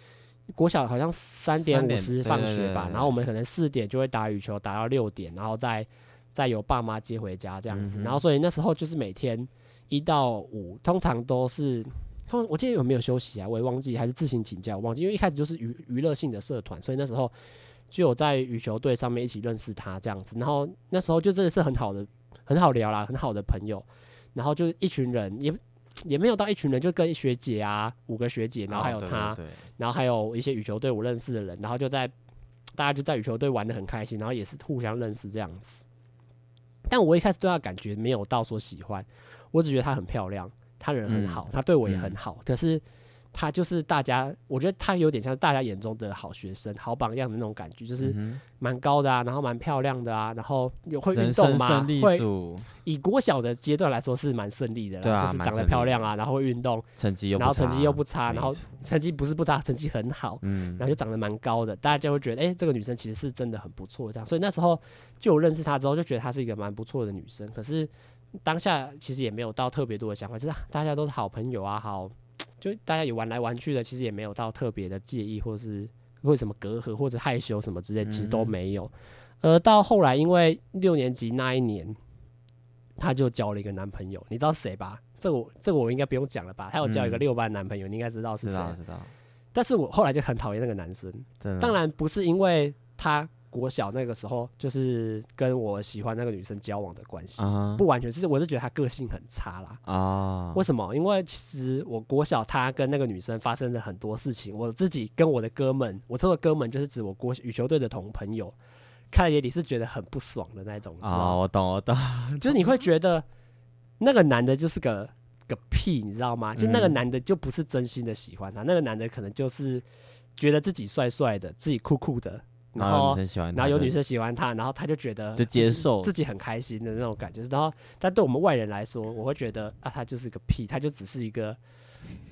国小好像三点五十放学吧，然后我们可能四点就会打羽球，打到六点，然后再再由爸妈接回家这样子。然后所以那时候就是每天一到五，通常都是，通我记得有没有休息啊？我也忘记，还是自行请假，我忘记。因为一开始就是娱娱乐性的社团，所以那时候就有在羽球队上面一起认识他这样子。然后那时候就真的是很好的，很好聊啦，很好的朋友。然后就是一群人也。也没有到一群人，就跟学姐啊，五个学姐，然后还有他，哦、对对对，然后还有一些羽球队我认识的人，然后就在大家就在羽球队玩的很开心，然后也是互相认识这样子。但我一开始对他感觉没有到说喜欢，我只觉得她很漂亮，她人很好，她、嗯、对我也很好，嗯、可是。他就是大家，我觉得他有点像是大家眼中的好学生、好榜样的那种感觉，就是蛮高的啊，然后蛮漂亮的啊，然后有会运动吗？会以国小的阶段来说是蛮顺利的啦，就是长得漂亮啊，然后会运动，成绩又然后成绩又不差，然后成绩不是不差，成绩很好，然后就长得蛮高的，大家就会觉得，哎，这个女生其实是真的很不错，这样，所以那时候就我认识她之后，就觉得她是一个蛮不错的女生。可是当下其实也没有到特别多的想法，就是大家都是好朋友啊，好。就大家也玩来玩去的，其实也没有到特别的介意，或是为什么隔阂或者害羞什么之类，其实都没有。而到后来，因为六年级那一年，他就交了一个男朋友，你知道谁吧？这我这个我应该不用讲了吧？他有交一个六班男朋友，你应该知道是谁。知道知道。但是我后来就很讨厌那个男生，当然不是因为他。国小那个时候，就是跟我喜欢那个女生交往的关系，uh huh. 不完全是，我是觉得她个性很差啦。啊、uh，huh. 为什么？因为其实我国小她跟那个女生发生了很多事情，我自己跟我的哥们，我说的哥们就是指我国羽球队的同朋友，看在眼里是觉得很不爽的那种。啊，我懂，我懂，就是你会觉得那个男的就是个个屁，你知道吗？就那个男的就不是真心的喜欢她，嗯、那个男的可能就是觉得自己帅帅的，自己酷酷的。然后，然后有女生喜欢他，然后他就觉得就接受自己很开心的那种感觉。然后，但对我们外人来说，我会觉得啊，他就是个屁，他就只是一个，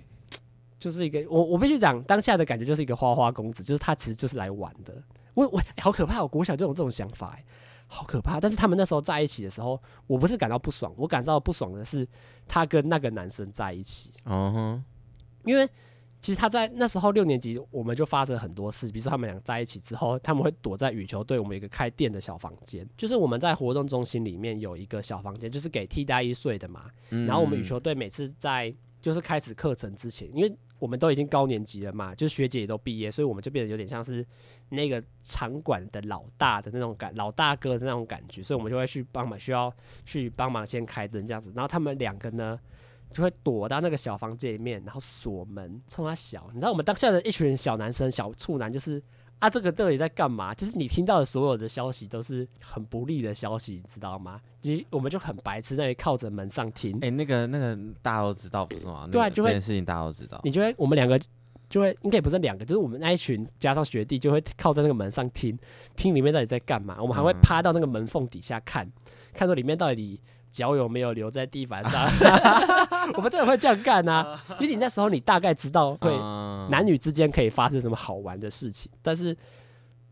就是一个我我必须讲当下的感觉就是一个花花公子，就是他其实就是来玩的。我我、欸、好可怕，我国小就有这种想法、欸，好可怕。但是他们那时候在一起的时候，我不是感到不爽，我感到不爽的是他跟那个男生在一起。嗯哼，因为。其实他在那时候六年级，我们就发生很多事，比如说他们俩在一起之后，他们会躲在羽球队我们一个开店的小房间，就是我们在活动中心里面有一个小房间，就是给替代一睡的嘛。然后我们羽球队每次在就是开始课程之前，因为我们都已经高年级了嘛，就是学姐也都毕业，所以我们就变得有点像是那个场馆的老大的那种感，老大哥的那种感觉，所以我们就会去帮忙，需要去帮忙先开灯这样子。然后他们两个呢，就会躲到那个小房间里面，然后锁门，冲他小。你知道我们当下的一群小男生、小处男，就是啊，这个到底在干嘛？就是你听到的所有的消息都是很不利的消息，你知道吗？你我们就很白痴，在那里靠着门上听。哎、欸，那个那个大家都知道不是吗？对啊，就会这件事情大家都知道。你觉得我们两个就会应该也不是两个，就是我们那一群加上学弟就会靠在那个门上听，听里面到底在干嘛。我们还会趴到那个门缝底下看，嗯、看说里面到底。脚有没有留在地板上？我们真的会这样干啊！因为你那时候你大概知道会男女之间可以发生什么好玩的事情，但是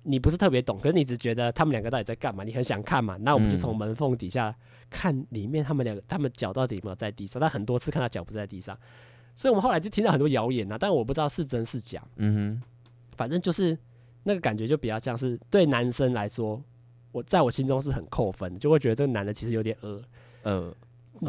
你不是特别懂，可是你只觉得他们两个到底在干嘛？你很想看嘛？那我们就从门缝底下看里面，他们两个他们脚到底有没有在地上？但很多次看到脚不在地上，所以我们后来就听到很多谣言啊，但我不知道是真是假。嗯哼，反正就是那个感觉就比较像是对男生来说，我在我心中是很扣分，就会觉得这个男的其实有点恶。呃，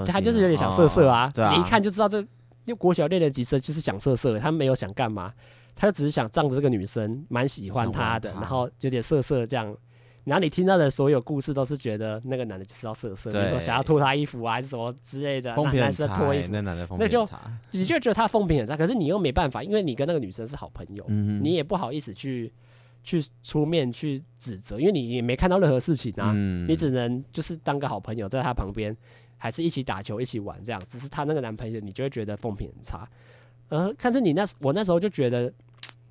他就是有点想色色啊，你一看就知道这，因为国小六年级生就是想色色，他没有想干嘛，他就只是想仗着这个女生蛮喜欢他的，然后有点色色这样，然后你听到的所有故事都是觉得那个男的就是要色色，比如说想要脱他衣服啊，还是什么之类的，男男生脱衣服，那男的那就你就觉得他风评很差，可是你又没办法，因为你跟那个女生是好朋友，嗯、你也不好意思去。去出面去指责，因为你也没看到任何事情啊，嗯、你只能就是当个好朋友，在他旁边，还是一起打球、一起玩这样。只是他那个男朋友，你就会觉得风评很差。呃，但是你那我那时候就觉得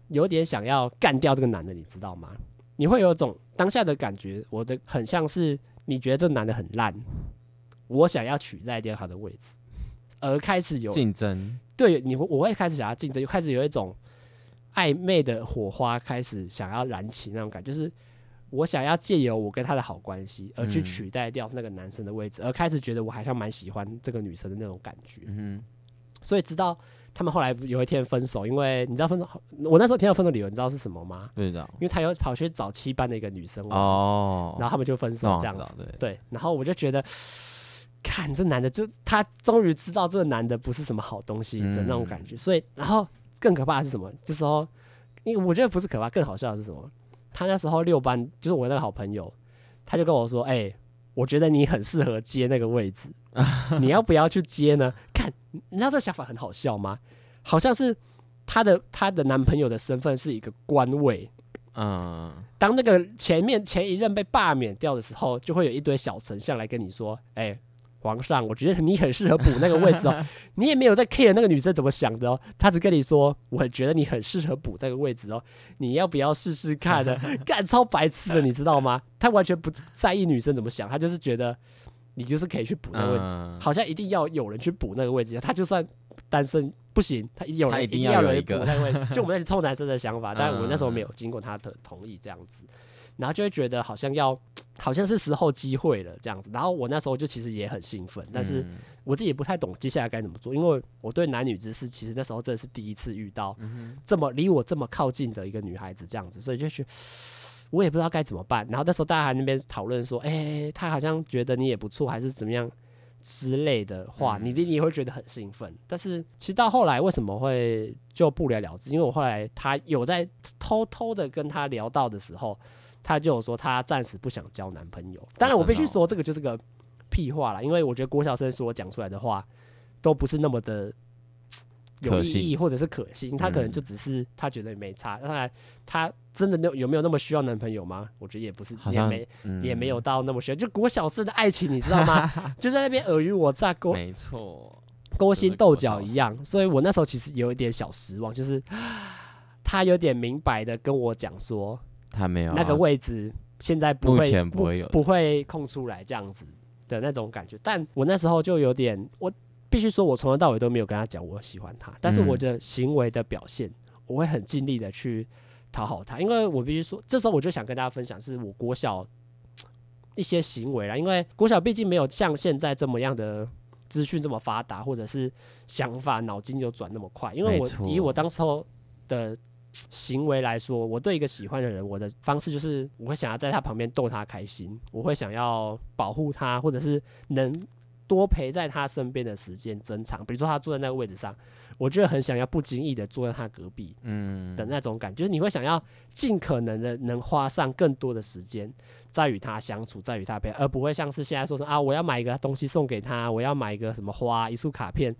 有点想要干掉这个男的，你知道吗？你会有种当下的感觉，我的很像是你觉得这男的很烂，我想要取代掉他的位置，而开始有竞争。对，你我会开始想要竞争，又开始有一种。暧昧的火花开始想要燃起那种感觉，就是我想要借由我跟他的好关系，而去取代掉那个男生的位置，而开始觉得我好像蛮喜欢这个女生的那种感觉。嗯，所以直到他们后来有一天分手，因为你知道分手，我那时候听到分手理由，你知道是什么吗？对的，因为他又跑去找七班的一个女生哦，然后他们就分手这样子。对，然后我就觉得，看这男的，就他终于知道这个男的不是什么好东西的那种感觉，所以然后。更可怕的是什么？这时候，因为我觉得不是可怕，更好笑的是什么？他那时候六班就是我那个好朋友，他就跟我说：“哎、欸，我觉得你很适合接那个位置，你要不要去接呢？”看你知道这个想法很好笑吗？好像是她的她的男朋友的身份是一个官位，嗯，当那个前面前一任被罢免掉的时候，就会有一堆小丞相来跟你说，哎、欸。皇上，我觉得你很适合补那个位置哦。你也没有在 care 那个女生怎么想的哦，他只跟你说，我觉得你很适合补那个位置哦。你要不要试试看呢？干超白痴的，你知道吗？他完全不在意女生怎么想，他就是觉得你就是可以去补那个位置，好像一定要有人去补那个位置。他就算单身不行，他一定有人一定要有人补那个位置。就我们那些臭男生的想法，但我那时候没有经过他的同意，这样子。然后就会觉得好像要，好像是时候机会了这样子。然后我那时候就其实也很兴奋，但是我自己也不太懂接下来该怎么做，因为我对男女之事其实那时候真的是第一次遇到这么离我这么靠近的一个女孩子这样子，所以就去我也不知道该怎么办。然后那时候大家还那边讨论说，哎，他好像觉得你也不错，还是怎么样之类的话，你你也会觉得很兴奋。但是其实到后来为什么会就不了了之？因为我后来他有在偷偷的跟他聊到的时候。他就有说他暂时不想交男朋友，当然我必须说这个就是个屁话啦，因为我觉得郭晓生所讲出来的话都不是那么的有意义或者是可信，他可能就只是他觉得没差。当然，他真的有有没有那么需要男朋友吗？我觉得也不是，也没也没有到那么需要。就郭晓生的爱情，你知道吗？就在那边尔虞我诈，勾没错，勾心斗角一样。所以我那时候其实有一点小失望，就是他有点明白的跟我讲说。他没有、啊、那个位置，现在不会目前不会有不，不会空出来这样子的那种感觉。但我那时候就有点，我必须说，我从头到尾都没有跟他讲我喜欢他，但是我的行为的表现，我会很尽力的去讨好他。因为我必须说，这时候我就想跟大家分享，是我国小一些行为啦。因为国小毕竟没有像现在这么样的资讯这么发达，或者是想法脑筋就转那么快。因为我以我当时候的。行为来说，我对一个喜欢的人，我的方式就是我会想要在他旁边逗他开心，我会想要保护他，或者是能多陪在他身边的时间增长。比如说他坐在那个位置上，我就很想要不经意的坐在他隔壁，嗯的那种感觉。就是你会想要尽可能的能花上更多的时间在与他相处，在与他陪，而不会像是现在说是啊，我要买一个东西送给他，我要买一个什么花，一束卡片。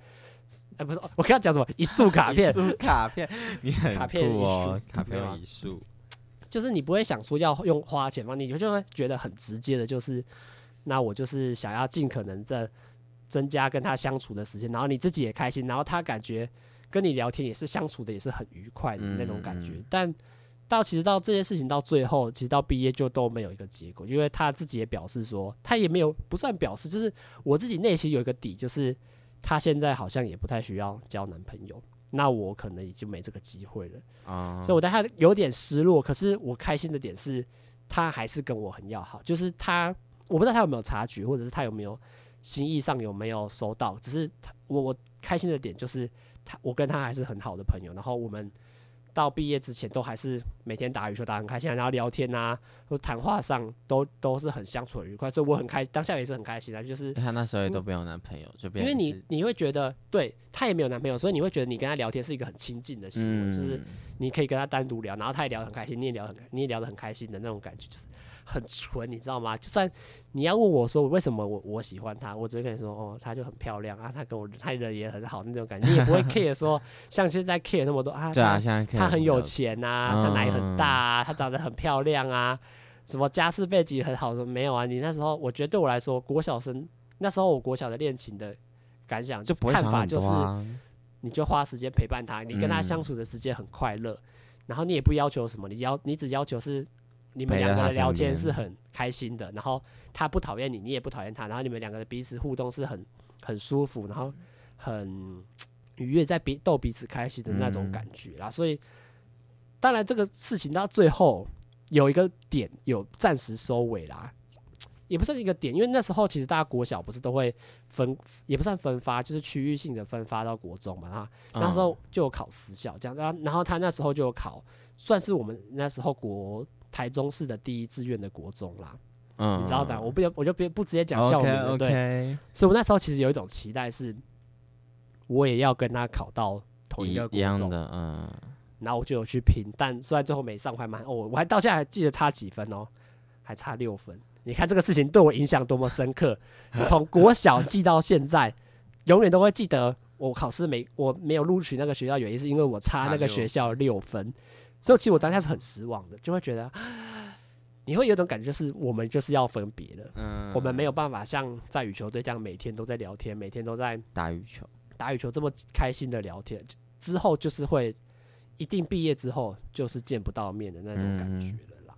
哎，不是，我刚刚讲什么？一束卡片，一束卡片，你很卡片哦，卡片一束，就是你不会想说要用花钱吗，你就会觉得很直接的，就是那我就是想要尽可能的增加跟他相处的时间，然后你自己也开心，然后他感觉跟你聊天也是相处的也是很愉快的那种感觉。但到其实到这件事情到最后，其实到毕业就都没有一个结果，因为他自己也表示说，他也没有不算表示，就是我自己内心有一个底，就是。他现在好像也不太需要交男朋友，那我可能已经没这个机会了啊，所以我对她有点失落。可是我开心的点是，她还是跟我很要好，就是她，我不知道她有没有察觉，或者是她有没有心意上有没有收到，只是他我我开心的点就是她，我跟她还是很好的朋友，然后我们。到毕业之前都还是每天打羽球打很开心，然后聊天啊，或谈话上都都是很相处很愉快，所以我很开，当下也是很开心的。就是他那时候也都没有男朋友，就变因为你你会觉得，对他也没有男朋友，所以你会觉得你跟他聊天是一个很亲近的行为，就是你可以跟他单独聊，然后他也聊得很开心，你也聊很你也聊得很开心的那种感觉，就是。很纯，你知道吗？就算你要问我说为什么我我喜欢她，我只会跟你说哦，她就很漂亮啊，她跟我她人也很好那种感觉，你也不会 care 说 像现在 care 那么多啊。对啊，现在她很有钱呐、啊，她奶很大啊，她长得很漂亮啊，什么家世背景很好，什么没有啊？你那时候我觉得对我来说，国小生那时候我国小的恋情的感想就看法就是，你就花时间陪伴她，你跟她相处的时间很快乐，然后你也不要求什么，你要你只要求是。你们两个人聊天是很开心的，然后他不讨厌你，你也不讨厌他，然后你们两个的彼此互动是很很舒服，然后很愉悦，在彼逗彼此开心的那种感觉啦。所以，当然这个事情到最后有一个点有暂时收尾啦，也不算一个点，因为那时候其实大家国小不是都会分，也不算分发，就是区域性的分发到国中嘛。然后那时候就有考私校这样，然后然后他那时候就有考，算是我们那时候国。台中市的第一志愿的国中啦，嗯，你知道的，我不我就别不直接讲校名了，对，所以我那时候其实有一种期待是，我也要跟他考到同一个国中。的，嗯，然后我就有去拼，但虽然最后没上，还蛮哦，我还到现在还记得差几分哦，还差六分，你看这个事情对我影响多么深刻，从国小记到现在，永远都会记得我考试没我没有录取那个学校，原因是因为我差那个学校六分，所以其实我当下是很失望的，就会觉得 你会有种感觉，就是我们就是要分别了，嗯，我们没有办法像在羽球队这样每天都在聊天，每天都在打羽球，打羽球这么开心的聊天，之后就是会一定毕业之后就是见不到面的那种感觉了啦。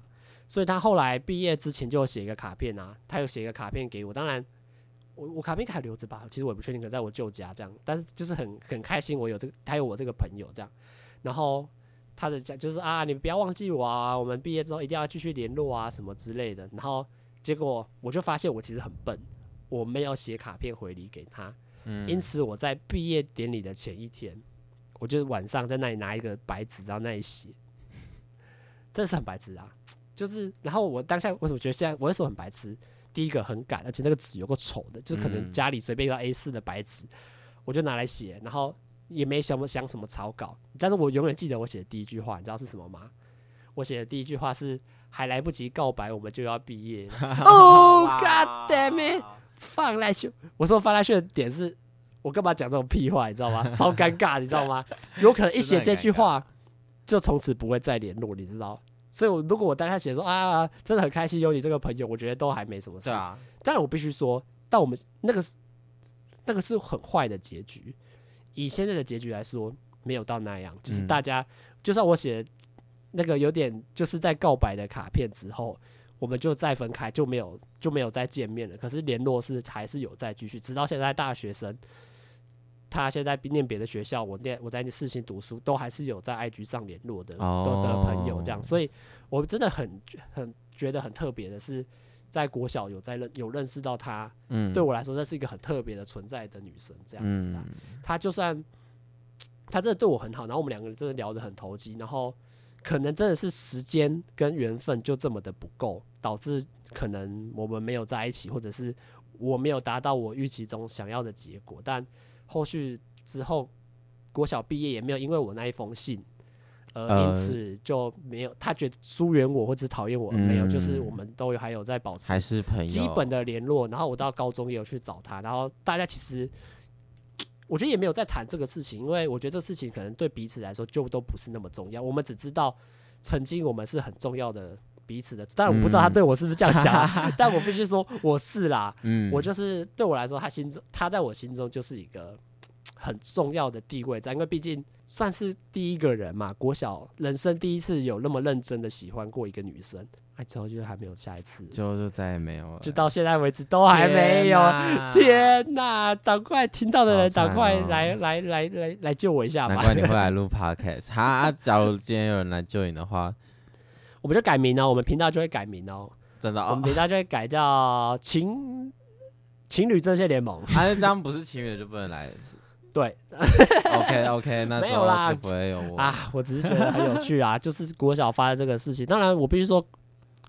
所以他后来毕业之前就写一个卡片啊，他有写一个卡片给我，当然。我我卡片还留着吧，其实我也不确定，可能在我舅家这样，但是就是很很开心，我有这个，他有我这个朋友这样，然后他的讲就是啊，你不要忘记我啊，我们毕业之后一定要继续联络啊，什么之类的。然后结果我就发现我其实很笨，我没有写卡片回礼给他，嗯，因此我在毕业典礼的前一天，我就晚上在那里拿一个白纸，然后那里写，真是很白痴啊，就是然后我当下为什么觉得现在我那时候很白痴？第一个很赶，而且那个纸有个丑的，就是可能家里随便一张 A 四的白纸，我就拿来写，然后也没想想什么草稿，但是我永远记得我写的第一句话，你知道是什么吗？我写的第一句话是还来不及告白，我们就要毕业了。哦、oh,，God damn it！放来秀，我说放来秀的点是，我干嘛讲这种屁话，你知道吗？超尴尬，你知道吗？有可能一写这句话，就从此不会再联络，你知道？所以，我如果我当下写说啊，真的很开心有你这个朋友，我觉得都还没什么事。对啊，当然我必须说，但我们那个那个是很坏的结局。以现在的结局来说，没有到那样，就是大家，嗯、就算我写那个有点就是在告白的卡片之后，我们就再分开，就没有就没有再见面了。可是联络是还是有在继续，直到现在大学生。他现在念别的学校，我念我在世新读书，都还是有在 IG 上联络的，都的朋友这样，所以我真的很很觉得很特别的是，在国小有在认有认识到她，嗯，对我来说这是一个很特别的存在的女生这样子啊。她就算她真的对我很好，然后我们两个人真的聊得很投机，然后可能真的是时间跟缘分就这么的不够，导致可能我们没有在一起，或者是我没有达到我预期中想要的结果，但。后续之后，国小毕业也没有因为我那一封信，呃，因此就没有他觉得疏远我或者讨厌我，没有，就是我们都还有在保持还是朋友基本的联络。然后我到高中也有去找他，然后大家其实我觉得也没有在谈这个事情，因为我觉得这个事情可能对彼此来说就都不是那么重要。我们只知道曾经我们是很重要的彼此的，但我不知道他对我是不是这样想，嗯、但我必须说我是啦，嗯，我就是对我来说，他心中他在我心中就是一个。很重要的地位在，因为毕竟算是第一个人嘛，国小人生第一次有那么认真的喜欢过一个女生，哎，之后就还没有下一次，之后就再也没有了，就到现在为止都还没有。天哪，赶快听到的人，赶快来来来来来救我一下吧！难怪你会来录 podcast。哈，假如今天有人来救你的话，我们就改名哦，我们频道就会改名哦，真的，哦我们频道就会改叫情情侣阵线联盟。还是这样，不是情侣就不能来。对，OK OK，那没有啦，不会有我啊，我只是觉得很有趣啊，就是国小发的这个事情。当然，我必须说，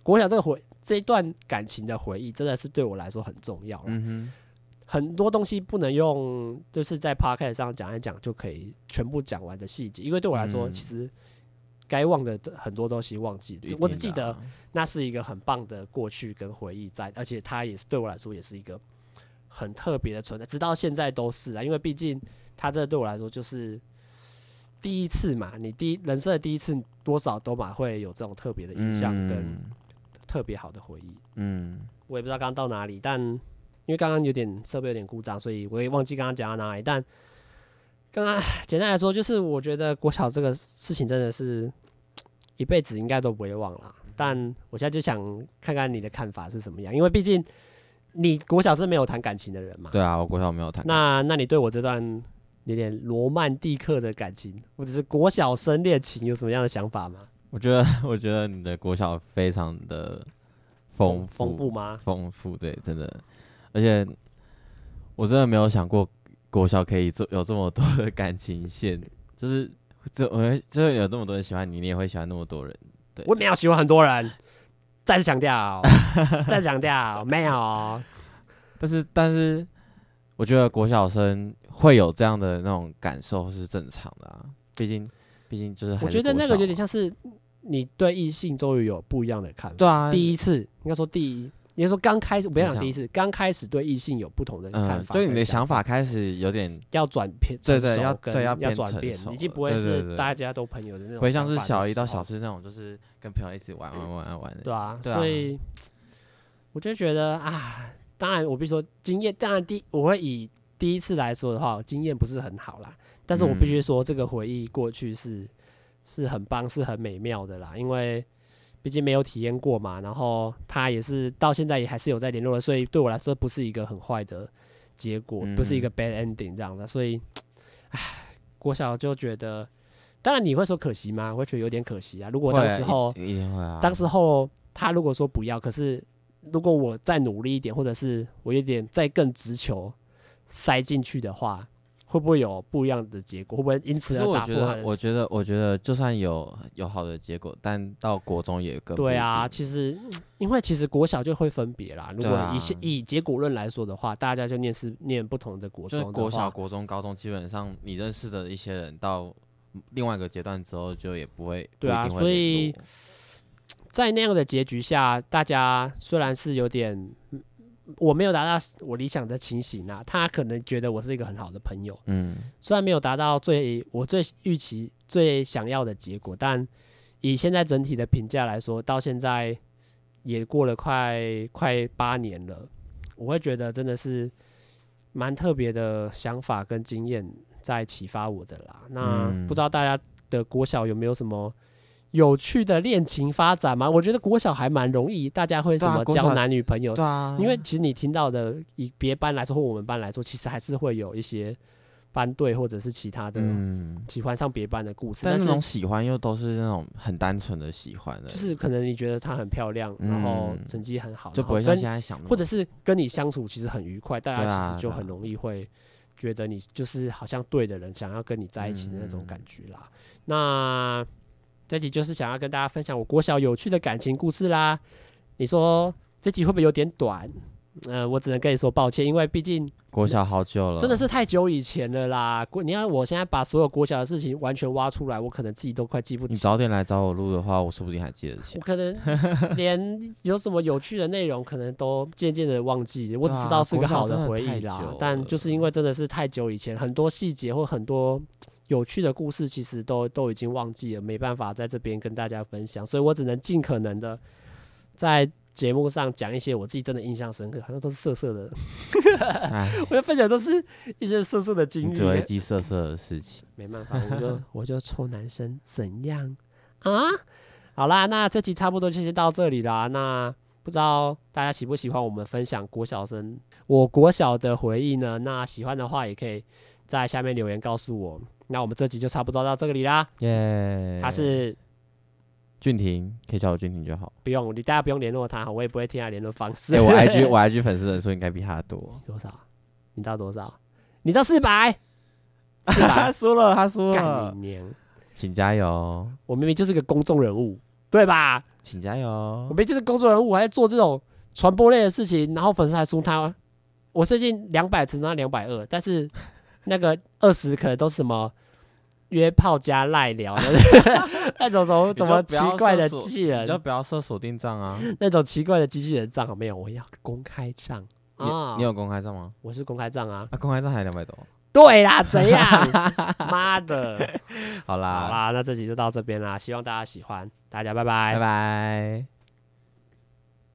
国小这个回这一段感情的回忆，真的是对我来说很重要。嗯哼，很多东西不能用就是在 Podcast 上讲一讲就可以全部讲完的细节，因为对我来说，其实该忘的很多东西忘记，我只记得那是一个很棒的过去跟回忆在，而且它也是对我来说也是一个。很特别的存在，直到现在都是啊，因为毕竟他这对我来说就是第一次嘛，你第一人生的第一次，多少都嘛会有这种特别的印象跟特别好的回忆。嗯，我也不知道刚刚到哪里，但因为刚刚有点设备有点故障，所以我也忘记刚刚讲到哪里。但刚刚简单来说，就是我觉得国小这个事情真的是一辈子应该都不会忘了。但我现在就想看看你的看法是什么样，因为毕竟。你国小是没有谈感情的人吗？对啊，我国小没有谈。那那你对我这段有点罗曼蒂克的感情，或者是国小生恋情，有什么样的想法吗？我觉得，我觉得你的国小非常的丰富，丰富吗？丰富，对，真的。而且我真的没有想过国小可以做有这么多的感情线，就是这我就是有这么多人喜欢你，你也会喜欢那么多人。对，我没有喜欢很多人。再次强调，再次强调，没有。但是，但是，我觉得国小生会有这样的那种感受是正常的啊。毕竟，毕竟就是，是。我觉得那个有点像是你对异性终于有不一样的看法。对啊。第一次，应该说第一你说刚开始，不要讲？第一次，刚开始对异性有不同的看法，所以你的想法。开始有点要转变，对对，要对要转变，已经不会是大家都朋友的那种，不会像是小一到小四那种，就是跟朋友一起玩玩玩玩玩的，对啊，所以我就觉得啊，当然我必须说经验，当然第我会以第一次来说的话，经验不是很好啦，但是我必须说这个回忆过去是是很棒，是很美妙的啦，因为。毕竟没有体验过嘛，然后他也是到现在也还是有在联络的，所以对我来说不是一个很坏的结果，嗯、不是一个 bad ending 这样的。所以，唉，国小就觉得，当然你会说可惜吗？我会觉得有点可惜啊。如果当时候，啊、当时候他如果说不要，可是如果我再努力一点，或者是我有点再更直球塞进去的话。会不会有不一样的结果？会不会因此而打破？我觉得，我觉得，就算有有好的结果，但到国中也更对啊。其实，因为其实国小就会分别啦。如果以、啊、以结果论来说的话，大家就念是念不同的国中的，国小、国中、高中，基本上你认识的一些人，到另外一个阶段之后，就也不会对啊。所以在那样的结局下，大家虽然是有点。我没有达到我理想的情形啊，他可能觉得我是一个很好的朋友，嗯，虽然没有达到最我最预期最想要的结果，但以现在整体的评价来说，到现在也过了快快八年了，我会觉得真的是蛮特别的想法跟经验在启发我的啦。那不知道大家的国小有没有什么？有趣的恋情发展吗？我觉得国小还蛮容易，大家会什么交男女朋友？对啊，因为其实你听到的，以别班来说或我们班来说，其实还是会有一些班队或者是其他的喜欢上别班的故事。但是那种喜欢又都是那种很单纯的喜欢的，就是可能你觉得她很漂亮，然后成绩很好，就不会像现在想，或者是跟你相处其实很愉快，大家其实就很容易会觉得你就是好像对的人，想要跟你在一起的那种感觉啦。那。这集就是想要跟大家分享我国小有趣的感情故事啦。你说这集会不会有点短？呃，我只能跟你说抱歉，因为毕竟国小好久了，真的是太久以前了啦。国，你要我现在把所有国小的事情完全挖出来，我可能自己都快记不起。你早点来找我录的话，我说不定还记得起。我可能 连有什么有趣的内容，可能都渐渐的忘记。我只知道是个好的回忆啦，但就是因为真的是太久以前，很多细节或很多。有趣的故事其实都都已经忘记了，没办法在这边跟大家分享，所以我只能尽可能的在节目上讲一些我自己真的印象深刻，好像都是色色的，唉 我要分享都是一些色色的经历，只会记色色的事情，没办法，我就我就臭男生怎样啊？好啦，那这集差不多就先到这里啦。那不知道大家喜不喜欢我们分享国小生我国小的回忆呢？那喜欢的话也可以在下面留言告诉我。那我们这集就差不多到这里啦。耶，他是俊廷，可以叫我俊廷就好。不用，你大家不用联络他，我也不会听他联络方式。我 IG 我 IG 粉丝人数应该比他多。多少？你到多少？你到四百？他输了，他输了。干你娘！请加油！我明明就是个公众人物，对吧？请加油！我明明就是公众人物，我还在做这种传播类的事情，然后粉丝还输他。我最近两百乘他两百二，但是。那个二十可能都是什么约炮加赖聊的 那种什么怎么奇怪的机器人，你就不要设锁定账啊。那种奇怪的机器人账号没有，我要公开账。你你有公开账吗？我是公开账啊。啊，公开账还两百多。对啦，怎样？妈的！好啦，好啦，那这集就到这边啦，希望大家喜欢，大家拜拜，拜拜。